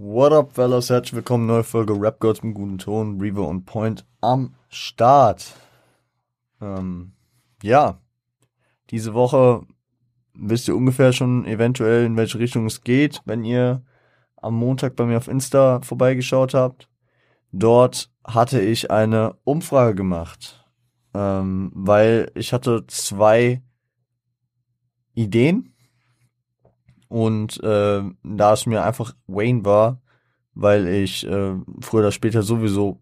What up, fellas? Herzlich willkommen, neue Folge Rap Girls mit guten Ton, Reaver und Point am Start. Ähm, ja, diese Woche wisst ihr ungefähr schon eventuell, in welche Richtung es geht, wenn ihr am Montag bei mir auf Insta vorbeigeschaut habt. Dort hatte ich eine Umfrage gemacht, ähm, weil ich hatte zwei Ideen und äh, da es mir einfach Wayne war, weil ich äh, früher oder später sowieso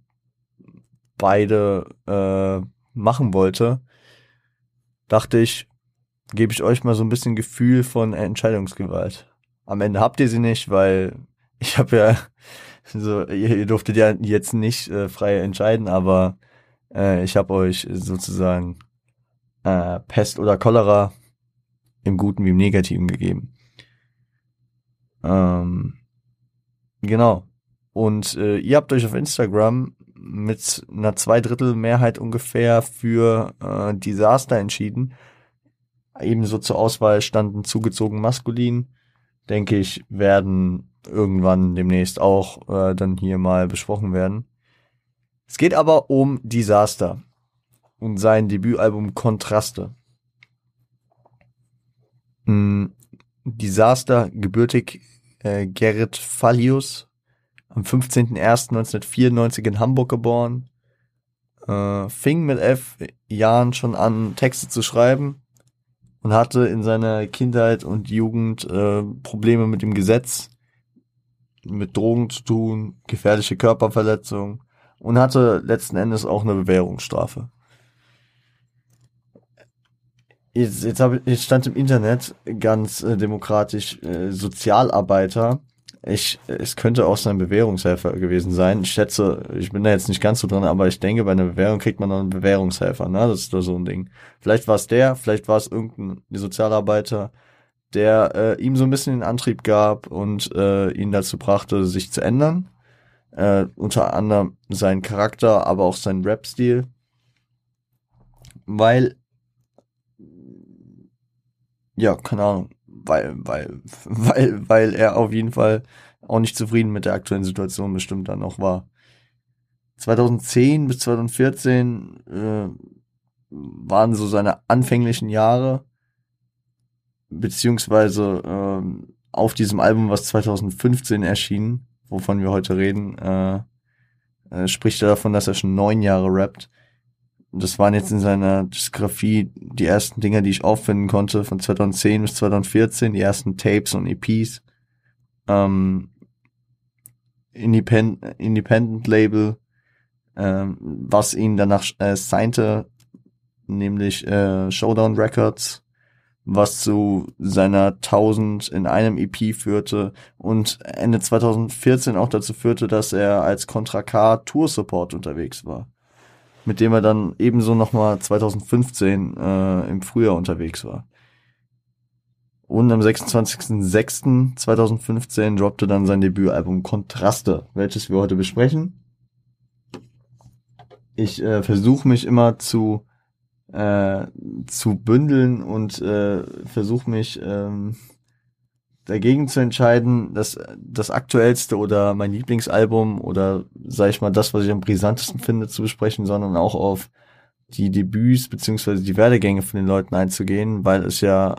beide äh, machen wollte, dachte ich, gebe ich euch mal so ein bisschen Gefühl von Entscheidungsgewalt. Am Ende habt ihr sie nicht, weil ich habe ja so, ihr, ihr durftet ja jetzt nicht äh, frei entscheiden, aber äh, ich habe euch sozusagen äh, Pest oder Cholera im Guten wie im Negativen gegeben. Ähm, genau. Und äh, ihr habt euch auf Instagram mit einer Zweidrittelmehrheit ungefähr für äh, Disaster entschieden. Ebenso zur Auswahl standen zugezogen maskulin, denke ich, werden irgendwann demnächst auch äh, dann hier mal besprochen werden. Es geht aber um Disaster und sein Debütalbum Kontraste. Mm, Disaster, gebürtig äh, Gerrit Fallius, am 15.01.1994 in Hamburg geboren, äh, fing mit elf Jahren schon an, Texte zu schreiben und hatte in seiner Kindheit und Jugend äh, Probleme mit dem Gesetz, mit Drogen zu tun, gefährliche Körperverletzung und hatte letzten Endes auch eine Bewährungsstrafe. Jetzt, jetzt, hab, jetzt stand im Internet ganz äh, demokratisch äh, Sozialarbeiter. Ich, es könnte auch sein Bewährungshelfer gewesen sein. Ich schätze, ich bin da jetzt nicht ganz so dran, aber ich denke, bei einer Bewährung kriegt man noch einen Bewährungshelfer, ne? Das ist doch so ein Ding. Vielleicht war es der, vielleicht war es irgendein Sozialarbeiter, der äh, ihm so ein bisschen den Antrieb gab und äh, ihn dazu brachte, sich zu ändern. Äh, unter anderem sein Charakter, aber auch sein Rap-Stil. Weil ja, keine Ahnung, weil, weil, weil, weil er auf jeden Fall auch nicht zufrieden mit der aktuellen Situation bestimmt dann noch war. 2010 bis 2014 äh, waren so seine anfänglichen Jahre, beziehungsweise äh, auf diesem Album, was 2015 erschien, wovon wir heute reden, äh, äh, spricht er davon, dass er schon neun Jahre rappt das waren jetzt in seiner Diskografie die ersten Dinger, die ich auffinden konnte, von 2010 bis 2014, die ersten Tapes und EPs. Ähm, Independent, Independent Label, ähm, was ihn danach äh, signte, nämlich äh, Showdown Records, was zu seiner 1000 in einem EP führte und Ende 2014 auch dazu führte, dass er als Contra K Tour Support unterwegs war mit dem er dann ebenso nochmal 2015 äh, im Frühjahr unterwegs war. Und am 26.06.2015 droppte dann sein Debütalbum Kontraste, welches wir heute besprechen. Ich äh, versuche mich immer zu äh, zu bündeln und äh, versuche mich ähm, dagegen zu entscheiden, dass das aktuellste oder mein Lieblingsalbum oder sag ich mal das, was ich am brisantesten finde, zu besprechen, sondern auch auf die Debüts beziehungsweise die Werdegänge von den Leuten einzugehen, weil es ja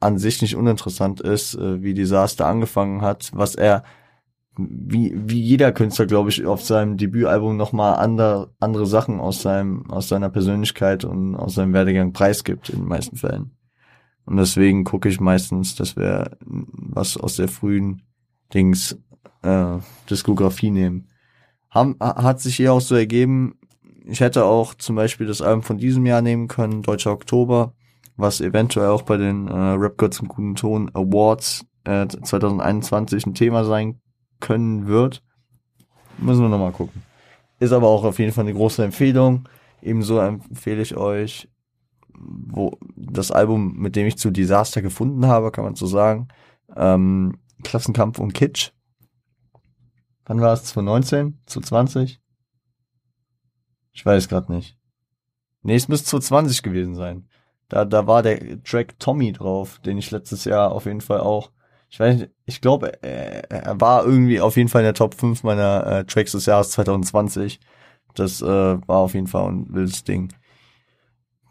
an sich nicht uninteressant ist, äh, wie Disaster angefangen hat, was er wie, wie jeder Künstler, glaube ich, auf seinem Debütalbum nochmal andere, andere Sachen aus seinem, aus seiner Persönlichkeit und aus seinem Werdegang preisgibt in den meisten Fällen. Und deswegen gucke ich meistens, dass wir was aus der frühen Dings äh, Diskografie nehmen. Haben, hat sich hier auch so ergeben, ich hätte auch zum Beispiel das Album von diesem Jahr nehmen können, Deutscher Oktober, was eventuell auch bei den äh, Rap Gods im guten Ton Awards äh, 2021 ein Thema sein können wird. Müssen wir nochmal gucken. Ist aber auch auf jeden Fall eine große Empfehlung. Ebenso empfehle ich euch wo das Album, mit dem ich zu Disaster gefunden habe, kann man so sagen. Ähm, Klassenkampf und Kitsch. Wann war es? 2019? 2020? Ich weiß gerade nicht. Nee, es müsste 2020 gewesen sein. Da, da war der Track Tommy drauf, den ich letztes Jahr auf jeden Fall auch Ich weiß nicht, ich glaube, er, war irgendwie auf jeden Fall in der Top 5 meiner äh, Tracks des Jahres 2020. Das äh, war auf jeden Fall ein wildes Ding.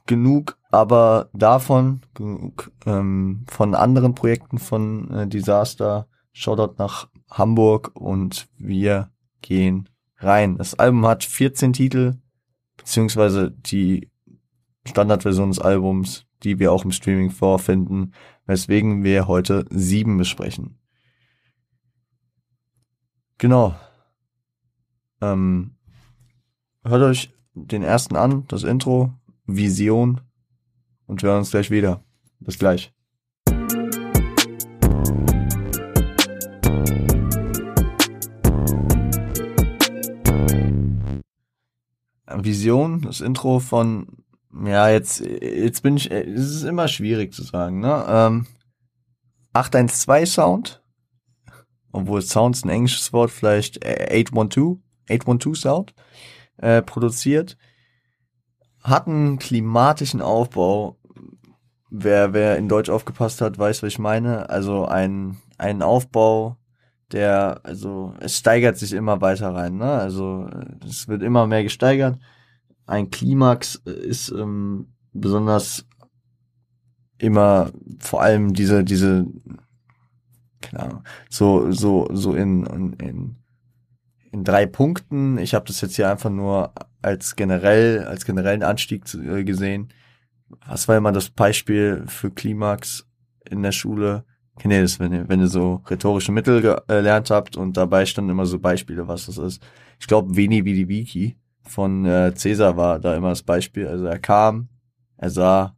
Genug aber davon, genug ähm, von anderen Projekten von äh, Disaster. Shoutout nach Hamburg und wir gehen rein. Das Album hat 14 Titel, beziehungsweise die Standardversion des Albums, die wir auch im Streaming vorfinden, weswegen wir heute sieben besprechen. Genau. Ähm, hört euch den ersten an, das Intro, Vision und hören uns gleich wieder. Bis gleich. Vision, das Intro von, ja, jetzt, jetzt bin ich, es ist immer schwierig zu sagen, ne? Ähm, 812 Sound, obwohl Sound ist ein englisches Wort, vielleicht 812, 812 Sound, äh, produziert, hat einen klimatischen Aufbau. Wer, wer in Deutsch aufgepasst hat, weiß, was ich meine. Also ein, ein Aufbau, der, also es steigert sich immer weiter rein, ne? Also es wird immer mehr gesteigert. Ein Klimax ist ähm, besonders immer vor allem diese, diese, keine Ahnung, so, so, so in, in, in, in drei Punkten. Ich habe das jetzt hier einfach nur als generell, als generellen Anstieg zu, äh, gesehen. Was war immer das Beispiel für Klimax in der Schule? ihr das, wenn ihr, wenn ihr so rhetorische Mittel gelernt habt und dabei standen immer so Beispiele, was das ist. Ich glaube, Veni Vidi Vici von äh, Cäsar war da immer das Beispiel. Also er kam, er sah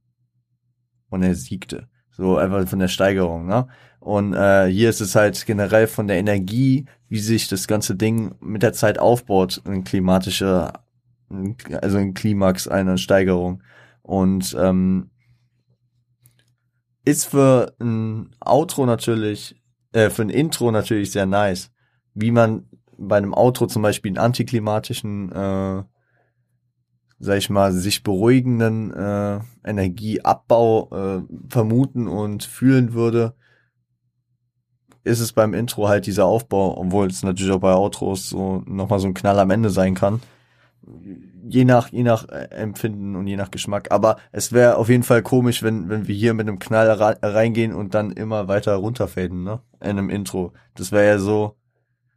und er siegte. So einfach von der Steigerung, ne? Und äh, hier ist es halt generell von der Energie, wie sich das ganze Ding mit der Zeit aufbaut, ein klimatische, also ein Klimax, eine Steigerung. Und ähm, ist für ein Outro natürlich, äh, für ein Intro natürlich sehr nice. Wie man bei einem Outro zum Beispiel einen antiklimatischen, äh, sag ich mal, sich beruhigenden äh, Energieabbau äh, vermuten und fühlen würde, ist es beim Intro halt dieser Aufbau, obwohl es natürlich auch bei Outros so nochmal so ein Knall am Ende sein kann je nach, je nach äh, Empfinden und je nach Geschmack. Aber es wäre auf jeden Fall komisch, wenn, wenn wir hier mit einem Knall reingehen und dann immer weiter runterfaden, ne? In einem Intro. Das wäre ja so,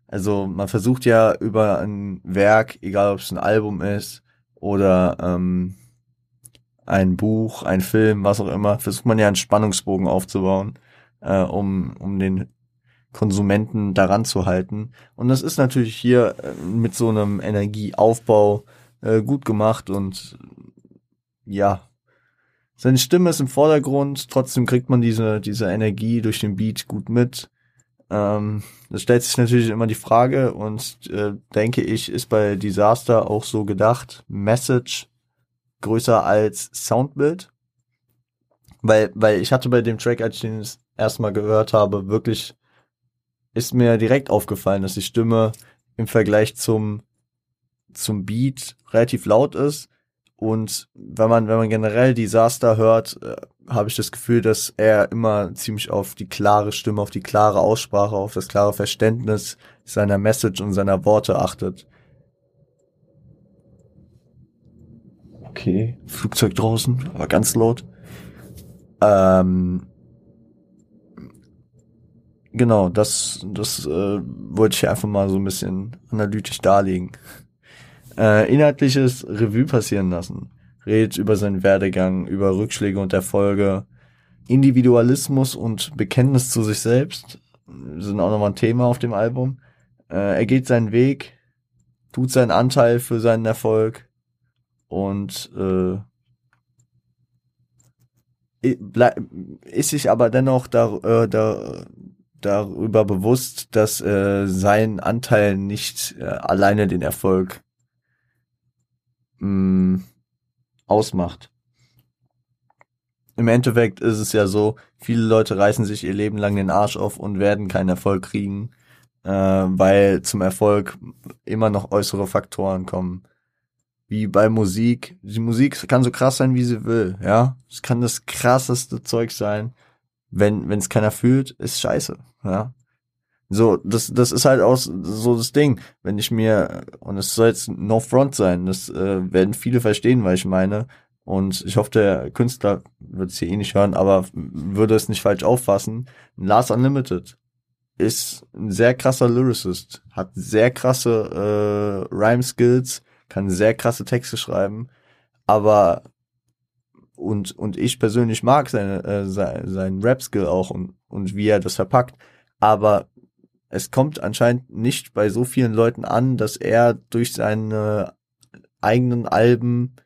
also man versucht ja über ein Werk, egal ob es ein Album ist oder ähm, ein Buch, ein Film, was auch immer, versucht man ja einen Spannungsbogen aufzubauen, äh, um, um den Konsumenten daran zu halten. Und das ist natürlich hier äh, mit so einem Energieaufbau äh, gut gemacht und ja, seine Stimme ist im Vordergrund, trotzdem kriegt man diese, diese Energie durch den Beat gut mit. Ähm, das stellt sich natürlich immer die Frage und äh, denke ich, ist bei Disaster auch so gedacht, Message größer als Soundbild. Weil, weil ich hatte bei dem Track, als ich den erstmal gehört habe, wirklich ist mir direkt aufgefallen, dass die Stimme im Vergleich zum zum Beat relativ laut ist. Und wenn man, wenn man generell Disaster hört, äh, habe ich das Gefühl, dass er immer ziemlich auf die klare Stimme, auf die klare Aussprache, auf das klare Verständnis seiner Message und seiner Worte achtet. Okay, Flugzeug draußen, aber ganz laut. Ähm, genau, das, das äh, wollte ich einfach mal so ein bisschen analytisch darlegen äh, inhaltliches Revue passieren lassen. Redet über seinen Werdegang, über Rückschläge und Erfolge. Individualismus und Bekenntnis zu sich selbst sind auch nochmal ein Thema auf dem Album. Äh, er geht seinen Weg, tut seinen Anteil für seinen Erfolg und äh, ist sich aber dennoch da, äh, da, darüber bewusst, dass äh, sein Anteil nicht äh, alleine den Erfolg mh, mm, ausmacht. Im Endeffekt ist es ja so, viele Leute reißen sich ihr Leben lang den Arsch auf und werden keinen Erfolg kriegen, äh, weil zum Erfolg immer noch äußere Faktoren kommen. Wie bei Musik. Die Musik kann so krass sein, wie sie will, ja. Es kann das krasseste Zeug sein. Wenn es keiner fühlt, ist scheiße, ja. So, das, das ist halt auch so das Ding. Wenn ich mir, und es soll jetzt no front sein, das äh, werden viele verstehen, weil ich meine, und ich hoffe, der Künstler wird es hier eh nicht hören, aber würde es nicht falsch auffassen. Lars Unlimited ist ein sehr krasser Lyricist, hat sehr krasse äh, Rhyme-Skills, kann sehr krasse Texte schreiben, aber und und ich persönlich mag seine äh, sein, sein Rap-Skill auch und und wie er das verpackt, aber es kommt anscheinend nicht bei so vielen Leuten an, dass er durch seine eigenen Alben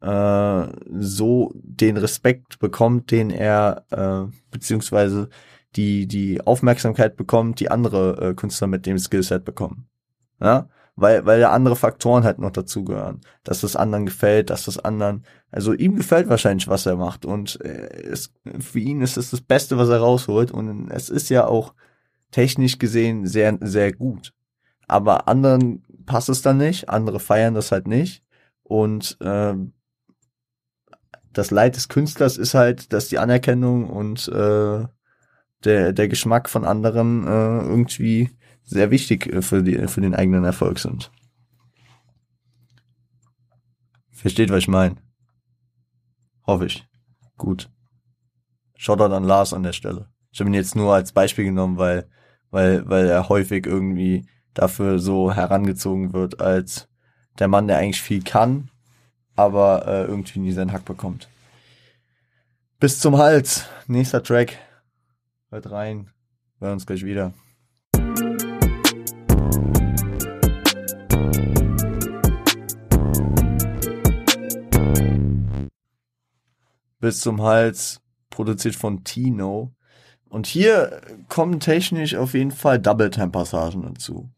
äh, so den Respekt bekommt, den er äh, beziehungsweise die die Aufmerksamkeit bekommt, die andere äh, Künstler mit dem Skillset bekommen. Ja, weil weil ja andere Faktoren halt noch dazugehören, dass das anderen gefällt, dass das anderen, also ihm gefällt wahrscheinlich, was er macht. Und äh, es, für ihn ist es das Beste, was er rausholt. Und es ist ja auch technisch gesehen sehr sehr gut, aber anderen passt es dann nicht, andere feiern das halt nicht. Und äh, das Leid des Künstlers ist halt, dass die Anerkennung und äh, der, der Geschmack von anderen äh, irgendwie sehr wichtig äh, für, die, für den eigenen Erfolg sind. Versteht, was ich meine? Hoffe ich. Gut. Shoutout an Lars an der Stelle. Ich habe ihn jetzt nur als Beispiel genommen, weil, weil, weil er häufig irgendwie dafür so herangezogen wird als der Mann, der eigentlich viel kann, aber äh, irgendwie nie seinen Hack bekommt. Bis zum Hals. Nächster Track. Hört rein. Wir hören uns gleich wieder. Bis zum Hals, produziert von Tino. Und hier kommen technisch auf jeden Fall Double-Time-Passagen dazu.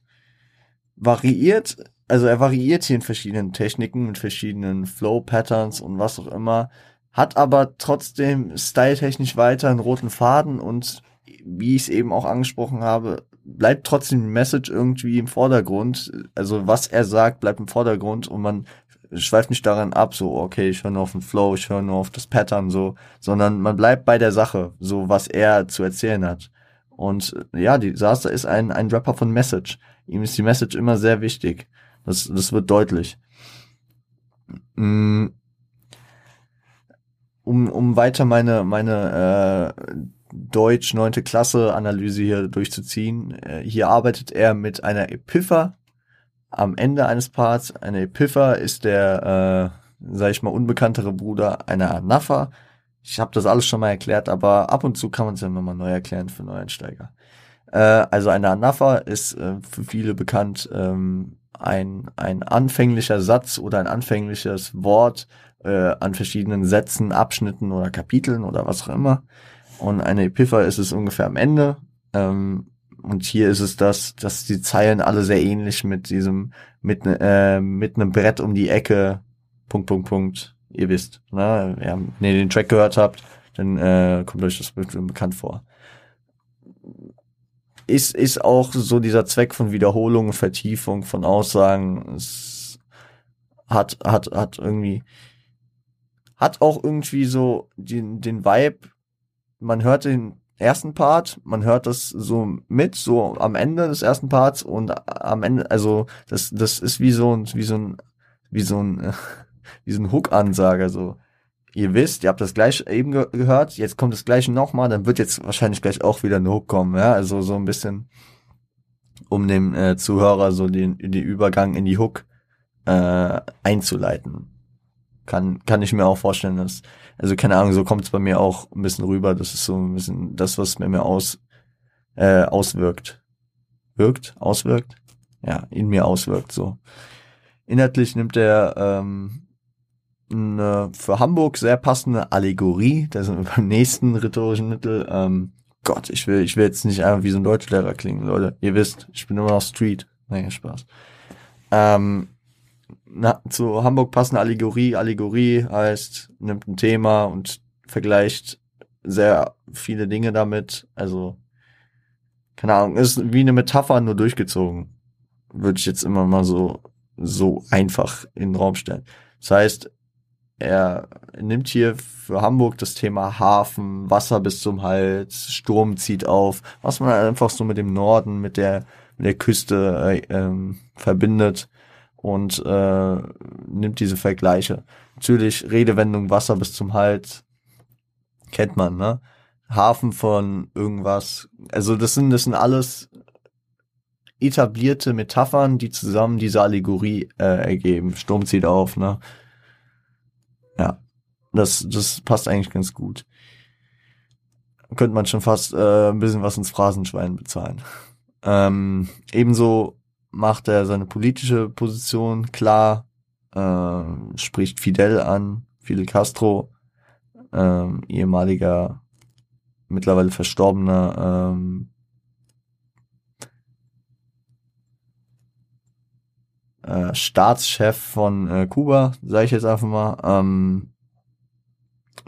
Variiert, also er variiert hier in verschiedenen Techniken, mit verschiedenen Flow-Patterns und was auch immer hat aber trotzdem styletechnisch weiter einen roten Faden und wie ich es eben auch angesprochen habe, bleibt trotzdem die Message irgendwie im Vordergrund. Also was er sagt, bleibt im Vordergrund und man schweift nicht daran ab, so, okay, ich höre nur auf den Flow, ich höre nur auf das Pattern, so, sondern man bleibt bei der Sache, so was er zu erzählen hat. Und ja, die Disaster ist ein, ein Rapper von Message. Ihm ist die Message immer sehr wichtig. Das, das wird deutlich. Mm, um, um weiter meine, meine äh, Deutsch neunte Klasse Analyse hier durchzuziehen. Äh, hier arbeitet er mit einer Epipher am Ende eines Parts. Eine Epipher ist der, äh, sag ich mal, unbekanntere Bruder einer Anafa. Ich habe das alles schon mal erklärt, aber ab und zu kann man es ja nochmal neu erklären für Neueinsteiger. Äh, also eine Anafa ist äh, für viele bekannt ähm, ein, ein anfänglicher Satz oder ein anfängliches Wort, äh, an verschiedenen Sätzen, Abschnitten oder Kapiteln oder was auch immer. Und eine Epipher ist es ungefähr am Ende. Ähm, und hier ist es das, dass die Zeilen alle sehr ähnlich mit diesem, mit, äh, mit einem Brett um die Ecke, Punkt, Punkt, Punkt. Ihr wisst, ne? Ja, wenn ihr den Track gehört habt, dann äh, kommt euch das bekannt vor. Ist, ist auch so dieser Zweck von Wiederholung, Vertiefung von Aussagen. Es hat, hat, hat irgendwie hat auch irgendwie so den, den Vibe, man hört den ersten Part, man hört das so mit, so am Ende des ersten Parts und am Ende, also das, das ist wie so ein, wie so ein, wie so ein, wie so ein Hook-Ansager, so. Ihr wisst, ihr habt das gleich eben ge gehört, jetzt kommt das gleiche nochmal, dann wird jetzt wahrscheinlich gleich auch wieder ein Hook kommen, ja, also so ein bisschen, um dem äh, Zuhörer so den, den Übergang in die Hook äh, einzuleiten kann, kann ich mir auch vorstellen, dass, also keine Ahnung, so kommt es bei mir auch ein bisschen rüber. Das ist so ein bisschen das, was mir mehr aus, äh, auswirkt. Wirkt? Auswirkt? Ja, in mir auswirkt, so. Inhaltlich nimmt er ähm, eine für Hamburg sehr passende Allegorie, da sind wir beim nächsten rhetorischen Mittel. Ähm, Gott, ich will, ich will jetzt nicht einfach wie so ein Deutschlehrer klingen, Leute. Ihr wisst, ich bin immer noch Street. Naja, Spaß. Ähm, na, zu Hamburg passende Allegorie. Allegorie heißt, nimmt ein Thema und vergleicht sehr viele Dinge damit. Also, keine Ahnung, ist wie eine Metapher nur durchgezogen. Würde ich jetzt immer mal so, so einfach in den Raum stellen. Das heißt, er nimmt hier für Hamburg das Thema Hafen, Wasser bis zum Hals, Sturm zieht auf, was man einfach so mit dem Norden, mit der, mit der Küste äh, ähm, verbindet und äh, nimmt diese Vergleiche. Natürlich Redewendung Wasser bis zum Hals kennt man, ne? Hafen von irgendwas. Also das sind das sind alles etablierte Metaphern, die zusammen diese Allegorie äh, ergeben. Sturm zieht auf, ne? Ja, das, das passt eigentlich ganz gut. Könnte man schon fast äh, ein bisschen was ins Phrasenschwein bezahlen. Ähm, ebenso macht er seine politische Position klar, äh, spricht Fidel an, Fidel Castro, äh, ehemaliger, mittlerweile verstorbener ähm, äh, Staatschef von äh, Kuba, sage ich jetzt einfach mal. Ähm,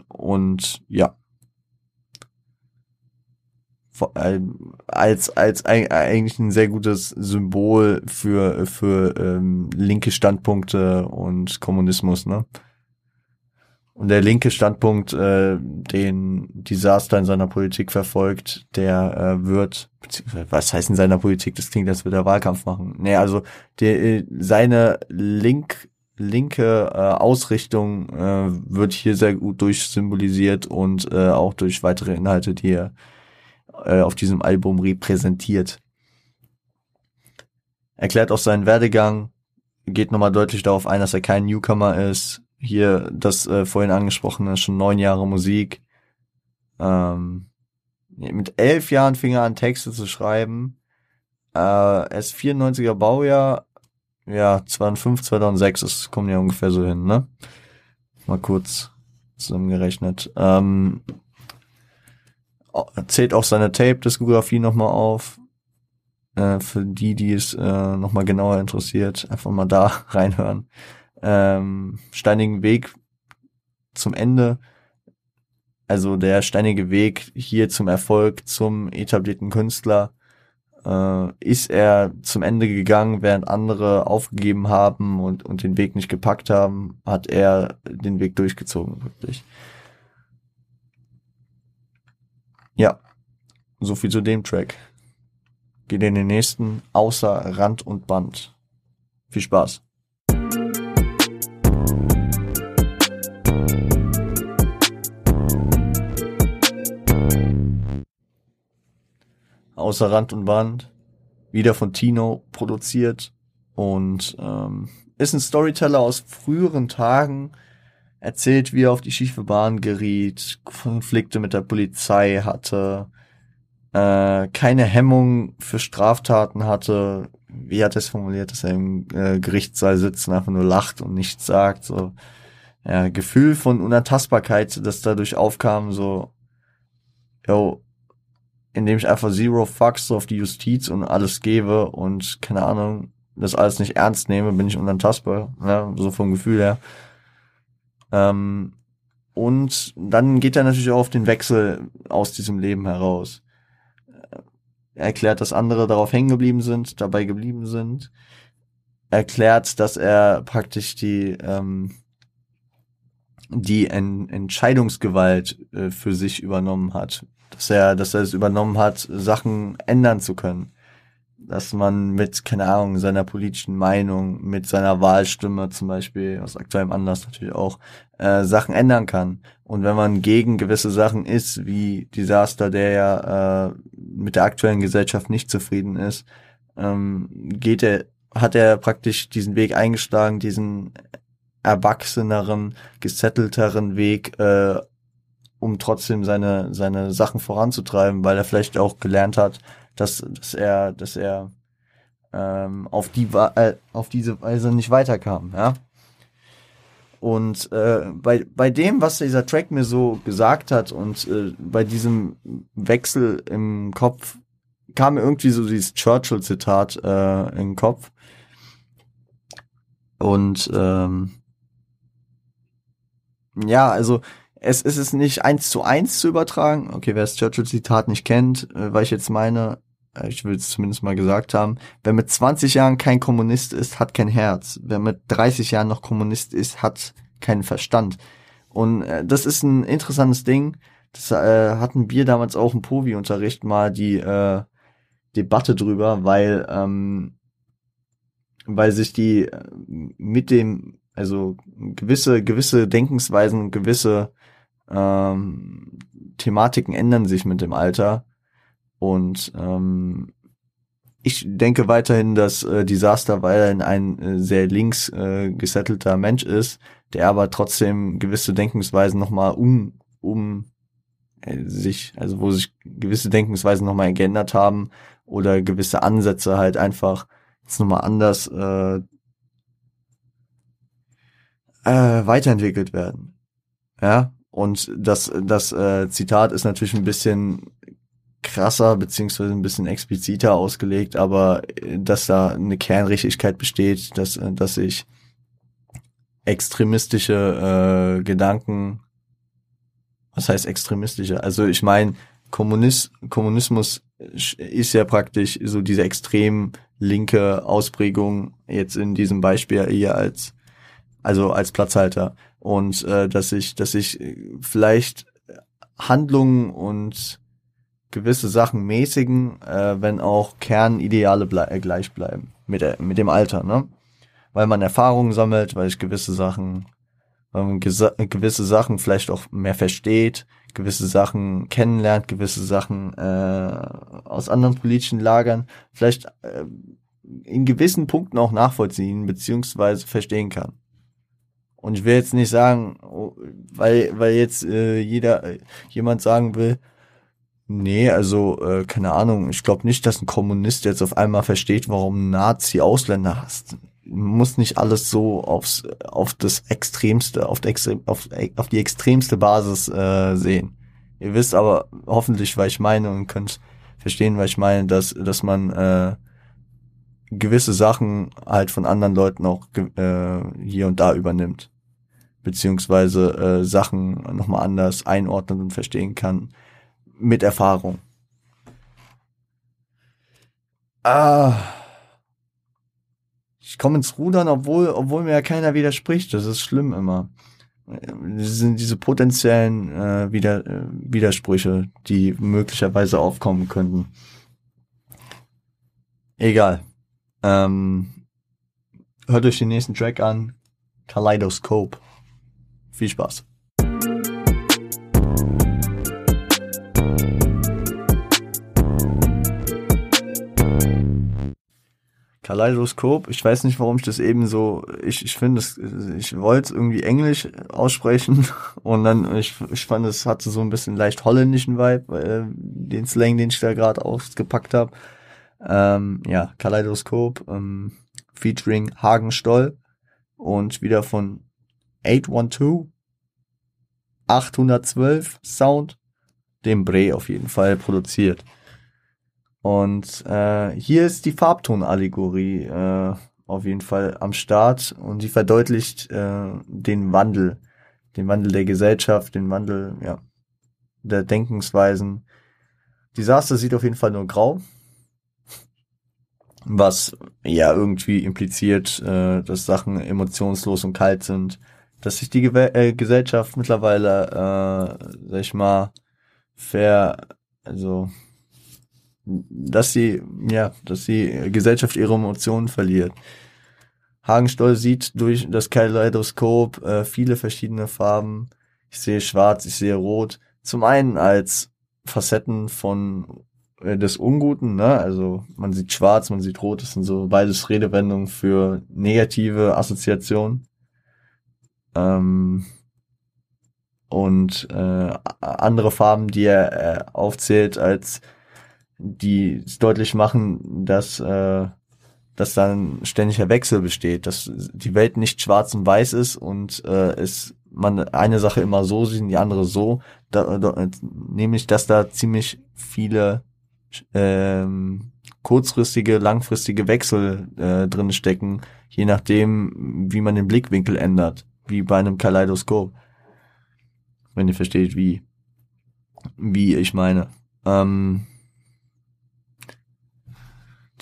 und ja. Äh, als als eigentlich ein sehr gutes Symbol für für ähm, linke Standpunkte und Kommunismus, ne? Und der linke Standpunkt, äh, den Desaster in seiner Politik verfolgt, der äh, wird, was heißt in seiner Politik? Das klingt, als würde er Wahlkampf machen. Nee, also der, äh, seine link, linke äh, Ausrichtung äh, wird hier sehr gut durchsymbolisiert und äh, auch durch weitere Inhalte, die er äh, auf diesem Album repräsentiert. Erklärt auch seinen Werdegang, geht nochmal deutlich darauf ein, dass er kein Newcomer ist, hier das äh, vorhin angesprochene, schon neun Jahre Musik. Ähm, mit elf Jahren fing er an, Texte zu schreiben. Äh, er ist 94er Baujahr. Ja, 2005, 2006, das kommt ja ungefähr so hin, ne? Mal kurz zusammengerechnet. Ähm, zählt auch seine Tape-Diskografie nochmal auf. Äh, für die, die es äh, nochmal genauer interessiert, einfach mal da reinhören ähm, steinigen Weg zum Ende, also der steinige Weg hier zum Erfolg, zum etablierten Künstler, äh, ist er zum Ende gegangen, während andere aufgegeben haben und, und den Weg nicht gepackt haben, hat er den Weg durchgezogen, wirklich. Ja, so viel zu dem Track. Geht in den nächsten, außer Rand und Band. Viel Spaß. außer Rand und Band, wieder von Tino produziert und ähm, ist ein Storyteller aus früheren Tagen, erzählt, wie er auf die schiefe Bahn geriet, Konflikte mit der Polizei hatte, äh, keine Hemmung für Straftaten hatte, wie hat er es formuliert, dass er im äh, Gerichtssaal sitzt und einfach nur lacht und nichts sagt, so ja, Gefühl von Unantastbarkeit, das dadurch aufkam, so, yo, indem ich einfach Zero Fucks auf die Justiz und alles gebe und keine Ahnung, das alles nicht ernst nehme, bin ich unantastbar, ne? so vom Gefühl her. Ähm, und dann geht er natürlich auch auf den Wechsel aus diesem Leben heraus. Er erklärt, dass andere darauf hängen geblieben sind, dabei geblieben sind. Er erklärt, dass er praktisch die ähm, die en Entscheidungsgewalt äh, für sich übernommen hat, dass er, dass er es übernommen hat, Sachen ändern zu können. Dass man mit, keine Ahnung, seiner politischen Meinung, mit seiner Wahlstimme zum Beispiel, aus aktuellem Anlass natürlich auch, äh, Sachen ändern kann. Und wenn man gegen gewisse Sachen ist, wie Desaster, der ja äh, mit der aktuellen Gesellschaft nicht zufrieden ist, ähm, geht er, hat er praktisch diesen Weg eingeschlagen, diesen erwachseneren, gesettelteren Weg, äh, um trotzdem seine, seine Sachen voranzutreiben, weil er vielleicht auch gelernt hat, dass, dass er, dass er ähm, auf, die, äh, auf diese Weise nicht weiterkam, ja. Und äh, bei, bei dem, was dieser Track mir so gesagt hat und äh, bei diesem Wechsel im Kopf, kam mir irgendwie so dieses Churchill-Zitat äh, in den Kopf. Und ähm, ja, also es ist es nicht eins zu eins zu übertragen. Okay, wer das Churchill-Zitat nicht kennt, äh, weil ich jetzt meine, ich will es zumindest mal gesagt haben, wer mit 20 Jahren kein Kommunist ist, hat kein Herz. Wer mit 30 Jahren noch Kommunist ist, hat keinen Verstand. Und äh, das ist ein interessantes Ding. Das äh, hatten wir damals auch im Povi-Unterricht mal die äh, Debatte drüber, weil ähm, weil sich die äh, mit dem also gewisse gewisse Denkensweisen gewisse ähm, Thematiken ändern sich mit dem Alter und ähm, ich denke weiterhin, dass äh, Disaster weiterhin ein äh, sehr links äh, gesettelter Mensch ist, der aber trotzdem gewisse Denkensweisen nochmal um, um äh, sich, also wo sich gewisse Denkensweisen nochmal geändert haben oder gewisse Ansätze halt einfach jetzt nochmal anders äh, äh, weiterentwickelt werden. Ja, und das, das äh, Zitat ist natürlich ein bisschen krasser beziehungsweise ein bisschen expliziter ausgelegt, aber äh, dass da eine Kernrichtigkeit besteht, dass, äh, dass ich extremistische äh, Gedanken, was heißt extremistische? Also ich meine, Kommunis Kommunismus ist ja praktisch so diese extrem linke Ausprägung jetzt in diesem Beispiel eher als also als Platzhalter und äh, dass ich dass ich vielleicht Handlungen und gewisse Sachen mäßigen, äh, wenn auch Kernideale ble äh, gleich bleiben mit, der, mit dem Alter, ne? Weil man Erfahrungen sammelt, weil ich gewisse Sachen, weil man gewisse Sachen vielleicht auch mehr versteht, gewisse Sachen kennenlernt, gewisse Sachen äh, aus anderen politischen Lagern vielleicht äh, in gewissen Punkten auch nachvollziehen beziehungsweise verstehen kann. Und ich will jetzt nicht sagen, oh, weil weil jetzt äh, jeder äh, jemand sagen will, Nee, also äh, keine Ahnung. Ich glaube nicht, dass ein Kommunist jetzt auf einmal versteht, warum Nazi Ausländer hasst. Muss nicht alles so aufs auf das extremste, auf, die, auf, auf die extremste Basis äh, sehen. Ihr wisst aber hoffentlich, was ich meine und könnt verstehen, was ich meine, dass dass man äh, gewisse Sachen halt von anderen Leuten auch äh, hier und da übernimmt, beziehungsweise äh, Sachen nochmal anders einordnen und verstehen kann mit Erfahrung. Ah. Ich komme ins Rudern, obwohl, obwohl mir ja keiner widerspricht. Das ist schlimm immer. Das sind diese potenziellen äh, Wider äh, Widersprüche, die möglicherweise aufkommen könnten. Egal. Ähm, hört euch den nächsten Track an. Kaleidoscope. Viel Spaß. Kaleidoskop. Ich weiß nicht, warum ich das eben so, ich, ich finde es, ich wollte es irgendwie Englisch aussprechen und dann, ich, ich fand, es hatte so ein bisschen leicht holländischen Vibe, äh, den Slang, den ich da gerade ausgepackt habe. Ähm, ja, Kaleidoskop, ähm, featuring Hagen Stoll und wieder von 812, 812 Sound, dem Bre auf jeden Fall produziert. Und äh, hier ist die Farbtonallegorie äh, auf jeden Fall am Start. Und die verdeutlicht äh, den Wandel, den Wandel der Gesellschaft, den Wandel ja, der Denkensweisen. Desaster sieht auf jeden Fall nur grau, was ja irgendwie impliziert, äh, dass Sachen emotionslos und kalt sind, dass sich die Ge äh, Gesellschaft mittlerweile, äh, sag ich mal, fair, also dass sie, ja, dass die Gesellschaft ihre Emotionen verliert. Hagenstoll sieht durch das Kaleidoskop äh, viele verschiedene Farben. Ich sehe schwarz, ich sehe rot. Zum einen als Facetten von äh, des Unguten, ne? Also man sieht schwarz, man sieht rot, das sind so beides Redewendungen für negative Assoziationen. Ähm, und äh, andere Farben, die er äh, aufzählt als die deutlich machen, dass, äh, dass dann ständiger Wechsel besteht, dass die Welt nicht schwarz und weiß ist und äh, es man eine Sache immer so sieht und die andere so, da, da, nämlich dass da ziemlich viele ähm, kurzfristige, langfristige Wechsel äh, drin stecken, je nachdem, wie man den Blickwinkel ändert, wie bei einem Kaleidoskop. Wenn ihr versteht, wie, wie ich meine. Ähm,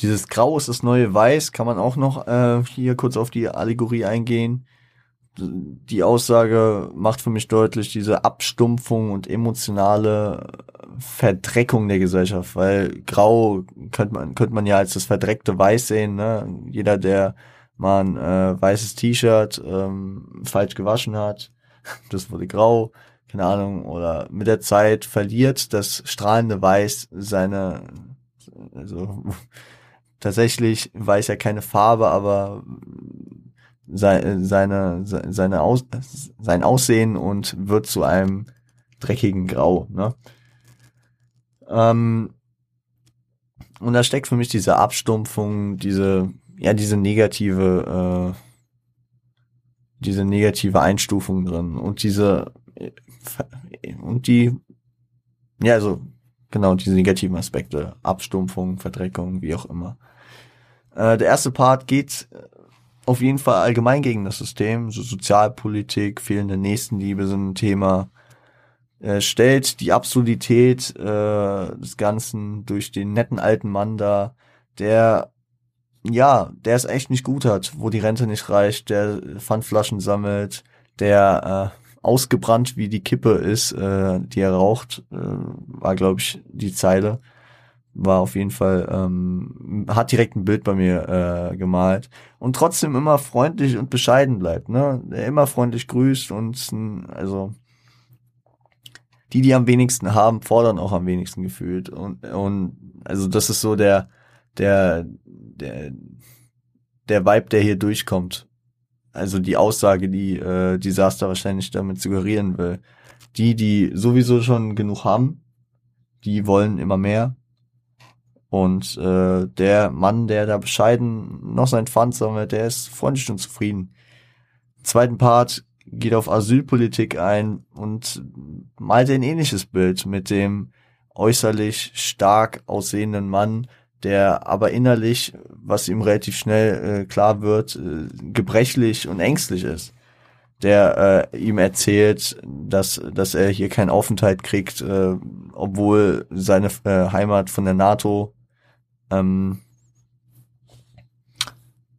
dieses Grau ist das neue Weiß, kann man auch noch äh, hier kurz auf die Allegorie eingehen. die Aussage macht für mich deutlich diese Abstumpfung und emotionale Verdreckung der Gesellschaft, weil Grau könnte man, könnte man ja als das verdreckte Weiß sehen, ne? Jeder, der mal ein äh, weißes T-Shirt ähm, falsch gewaschen hat, das wurde grau, keine Ahnung, oder mit der Zeit verliert das strahlende Weiß seine, also tatsächlich weiß ja keine Farbe, aber seine, seine, seine Aus, sein Aussehen und wird zu einem dreckigen Grau. Ne? Ähm, und da steckt für mich diese Abstumpfung, diese, ja, diese negative, äh, diese negative Einstufung drin und diese, und die, ja, also, genau, diese negativen Aspekte, Abstumpfung, Verdreckung, wie auch immer. Äh, der erste Part geht auf jeden Fall allgemein gegen das System. So Sozialpolitik, fehlende Nächstenliebe sind ein Thema. Er stellt die Absurdität äh, des Ganzen durch den netten alten Mann da, der ja, der es echt nicht gut hat, wo die Rente nicht reicht, der Pfandflaschen sammelt, der äh, ausgebrannt wie die Kippe ist, äh, die er raucht, äh, war glaube ich die Zeile war auf jeden Fall, ähm, hat direkt ein Bild bei mir äh, gemalt und trotzdem immer freundlich und bescheiden bleibt, ne? Der immer freundlich grüßt und also die, die am wenigsten haben, fordern auch am wenigsten gefühlt und und also das ist so der der der der Vibe, der hier durchkommt. Also die Aussage, die äh, Disaster wahrscheinlich damit suggerieren will. Die, die sowieso schon genug haben, die wollen immer mehr und äh, der Mann, der da bescheiden noch sein Pfand sammelt, der ist freundlich und zufrieden. Zweiten Part geht auf Asylpolitik ein und malt ein ähnliches Bild mit dem äußerlich stark aussehenden Mann, der aber innerlich, was ihm relativ schnell äh, klar wird, äh, gebrechlich und ängstlich ist. Der äh, ihm erzählt, dass, dass er hier keinen Aufenthalt kriegt, äh, obwohl seine äh, Heimat von der NATO ähm,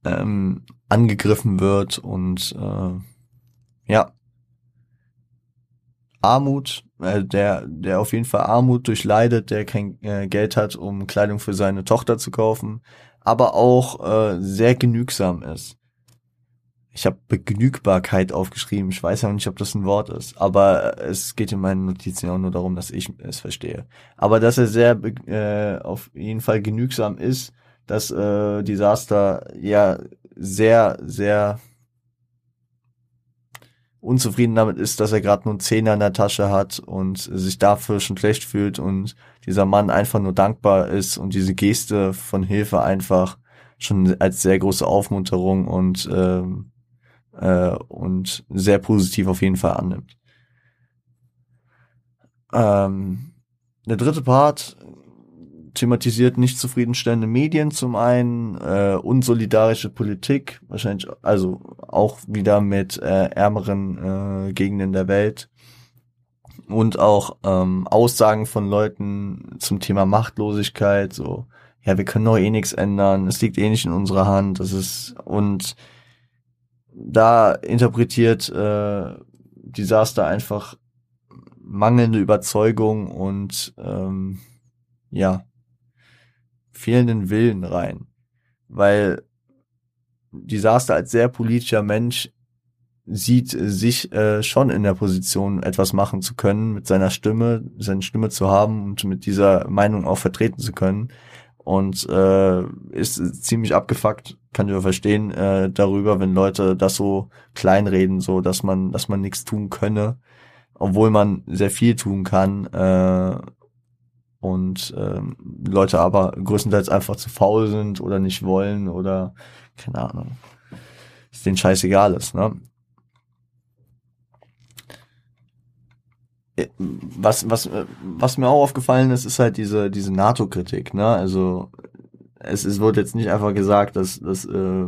ähm, angegriffen wird und äh, ja Armut, äh, der der auf jeden Fall Armut durchleidet, der kein äh, Geld hat, um Kleidung für seine Tochter zu kaufen, aber auch äh, sehr genügsam ist. Ich habe Begnügbarkeit aufgeschrieben. Ich weiß ja nicht, ob das ein Wort ist, aber es geht in meinen Notizen auch nur darum, dass ich es verstehe. Aber dass er sehr äh, auf jeden Fall genügsam ist, dass äh, Disaster ja sehr, sehr unzufrieden damit ist, dass er gerade nur einen Zehner in der Tasche hat und sich dafür schon schlecht fühlt und dieser Mann einfach nur dankbar ist und diese Geste von Hilfe einfach schon als sehr große Aufmunterung und ähm, äh, und sehr positiv auf jeden Fall annimmt. Ähm, der dritte Part thematisiert nicht zufriedenstellende Medien zum einen, äh, unsolidarische Politik, wahrscheinlich also auch wieder mit äh, ärmeren äh, Gegenden der Welt und auch ähm, Aussagen von Leuten zum Thema Machtlosigkeit, so ja, wir können doch eh nichts ändern, es liegt eh nicht in unserer Hand, das ist und da interpretiert äh, Disaster einfach mangelnde Überzeugung und ähm, ja fehlenden Willen rein, weil Disaster als sehr politischer Mensch sieht sich äh, schon in der Position, etwas machen zu können, mit seiner Stimme, seine Stimme zu haben und mit dieser Meinung auch vertreten zu können und äh, ist ziemlich abgefuckt, kann ich verstehen, äh, darüber, wenn Leute das so kleinreden, so dass man, dass man nichts tun könne, obwohl man sehr viel tun kann äh, und äh, Leute aber größtenteils einfach zu faul sind oder nicht wollen oder keine Ahnung, ist denen scheißegal ist, ne? Was, was, was mir auch aufgefallen ist, ist halt diese, diese NATO-Kritik, ne? Also es, es wird jetzt nicht einfach gesagt, dass, dass äh,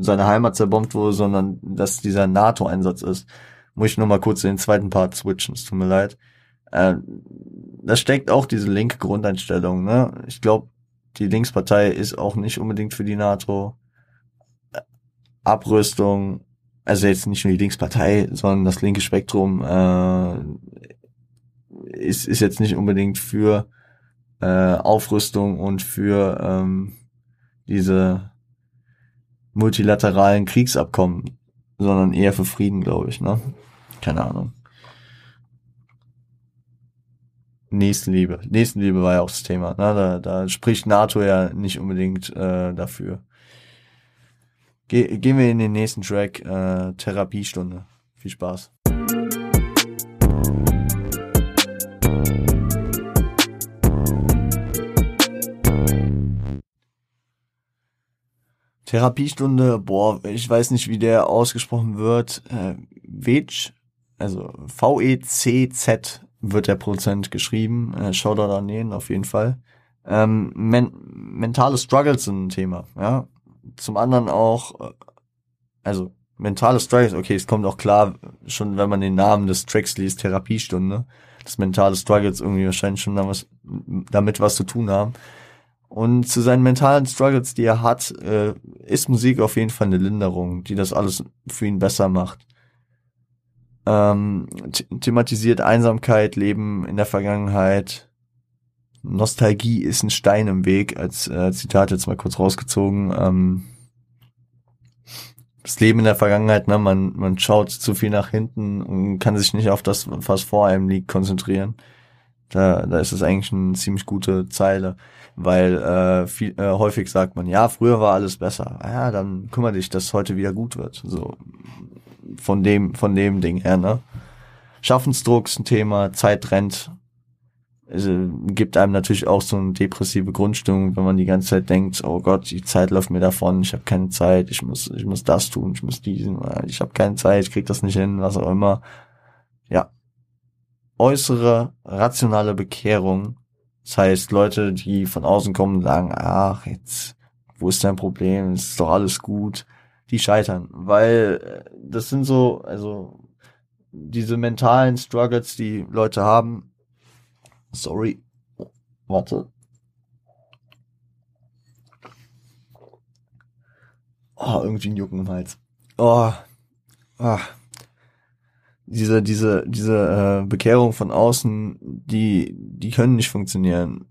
seine Heimat zerbombt wurde, sondern dass dieser NATO-Einsatz ist. Muss ich nur mal kurz den zweiten Part switchen, es tut mir leid. Äh, da steckt auch diese linke Grundeinstellung, ne? Ich glaube, die Linkspartei ist auch nicht unbedingt für die NATO. Abrüstung, also jetzt nicht nur die Linkspartei, sondern das linke Spektrum äh, ist, ist jetzt nicht unbedingt für äh, Aufrüstung und für ähm, diese multilateralen Kriegsabkommen, sondern eher für Frieden, glaube ich, ne? Keine Ahnung. Nächstenliebe. Nächstenliebe war ja auch das Thema. Ne? Da, da spricht NATO ja nicht unbedingt äh, dafür. Ge gehen wir in den nächsten Track, äh, Therapiestunde. Viel Spaß. Therapiestunde, boah, ich weiß nicht, wie der ausgesprochen wird. Äh, Vec, also V-E-C-Z wird der Prozent geschrieben. Äh, Shoutout an den auf jeden Fall. Ähm, men mentale Struggles sind ein Thema, ja. Zum anderen auch, äh, also mentale Struggles, okay, es kommt auch klar, schon wenn man den Namen des Tracks liest, Therapiestunde, dass mentale Struggles irgendwie wahrscheinlich schon damit was zu tun haben. Und zu seinen mentalen Struggles, die er hat, äh, ist Musik auf jeden Fall eine Linderung, die das alles für ihn besser macht. Ähm, thematisiert Einsamkeit, Leben in der Vergangenheit. Nostalgie ist ein Stein im Weg, als äh, Zitat jetzt mal kurz rausgezogen. Ähm, das Leben in der Vergangenheit, ne, man, man schaut zu viel nach hinten und kann sich nicht auf das, was vor einem liegt, konzentrieren. Da, da ist es eigentlich eine ziemlich gute Zeile weil äh, viel, äh, häufig sagt man, ja, früher war alles besser. Ja, dann kümmere dich, dass heute wieder gut wird. So von dem, von dem Ding her, ne? Schaffensdruck ist ein Thema, Zeit rennt. Also, gibt einem natürlich auch so eine depressive Grundstimmung, wenn man die ganze Zeit denkt, oh Gott, die Zeit läuft mir davon, ich habe keine Zeit, ich muss, ich muss das tun, ich muss diesen, ich habe keine Zeit, ich krieg das nicht hin, was auch immer. Ja. Äußere rationale Bekehrung das heißt, Leute, die von außen kommen, sagen, ach, jetzt, wo ist dein Problem? Ist doch alles gut. Die scheitern, weil äh, das sind so, also diese mentalen Struggles, die Leute haben. Sorry, warte. Oh, irgendwie ein Jucken im Hals. Oh, ah diese, diese, diese äh, Bekehrung von außen, die, die können nicht funktionieren.